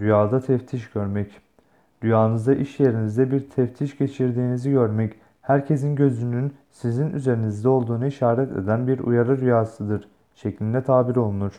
Rüyada teftiş görmek. Rüyanızda iş yerinizde bir teftiş geçirdiğinizi görmek, herkesin gözünün sizin üzerinizde olduğunu işaret eden bir uyarı rüyasıdır şeklinde tabir olunur.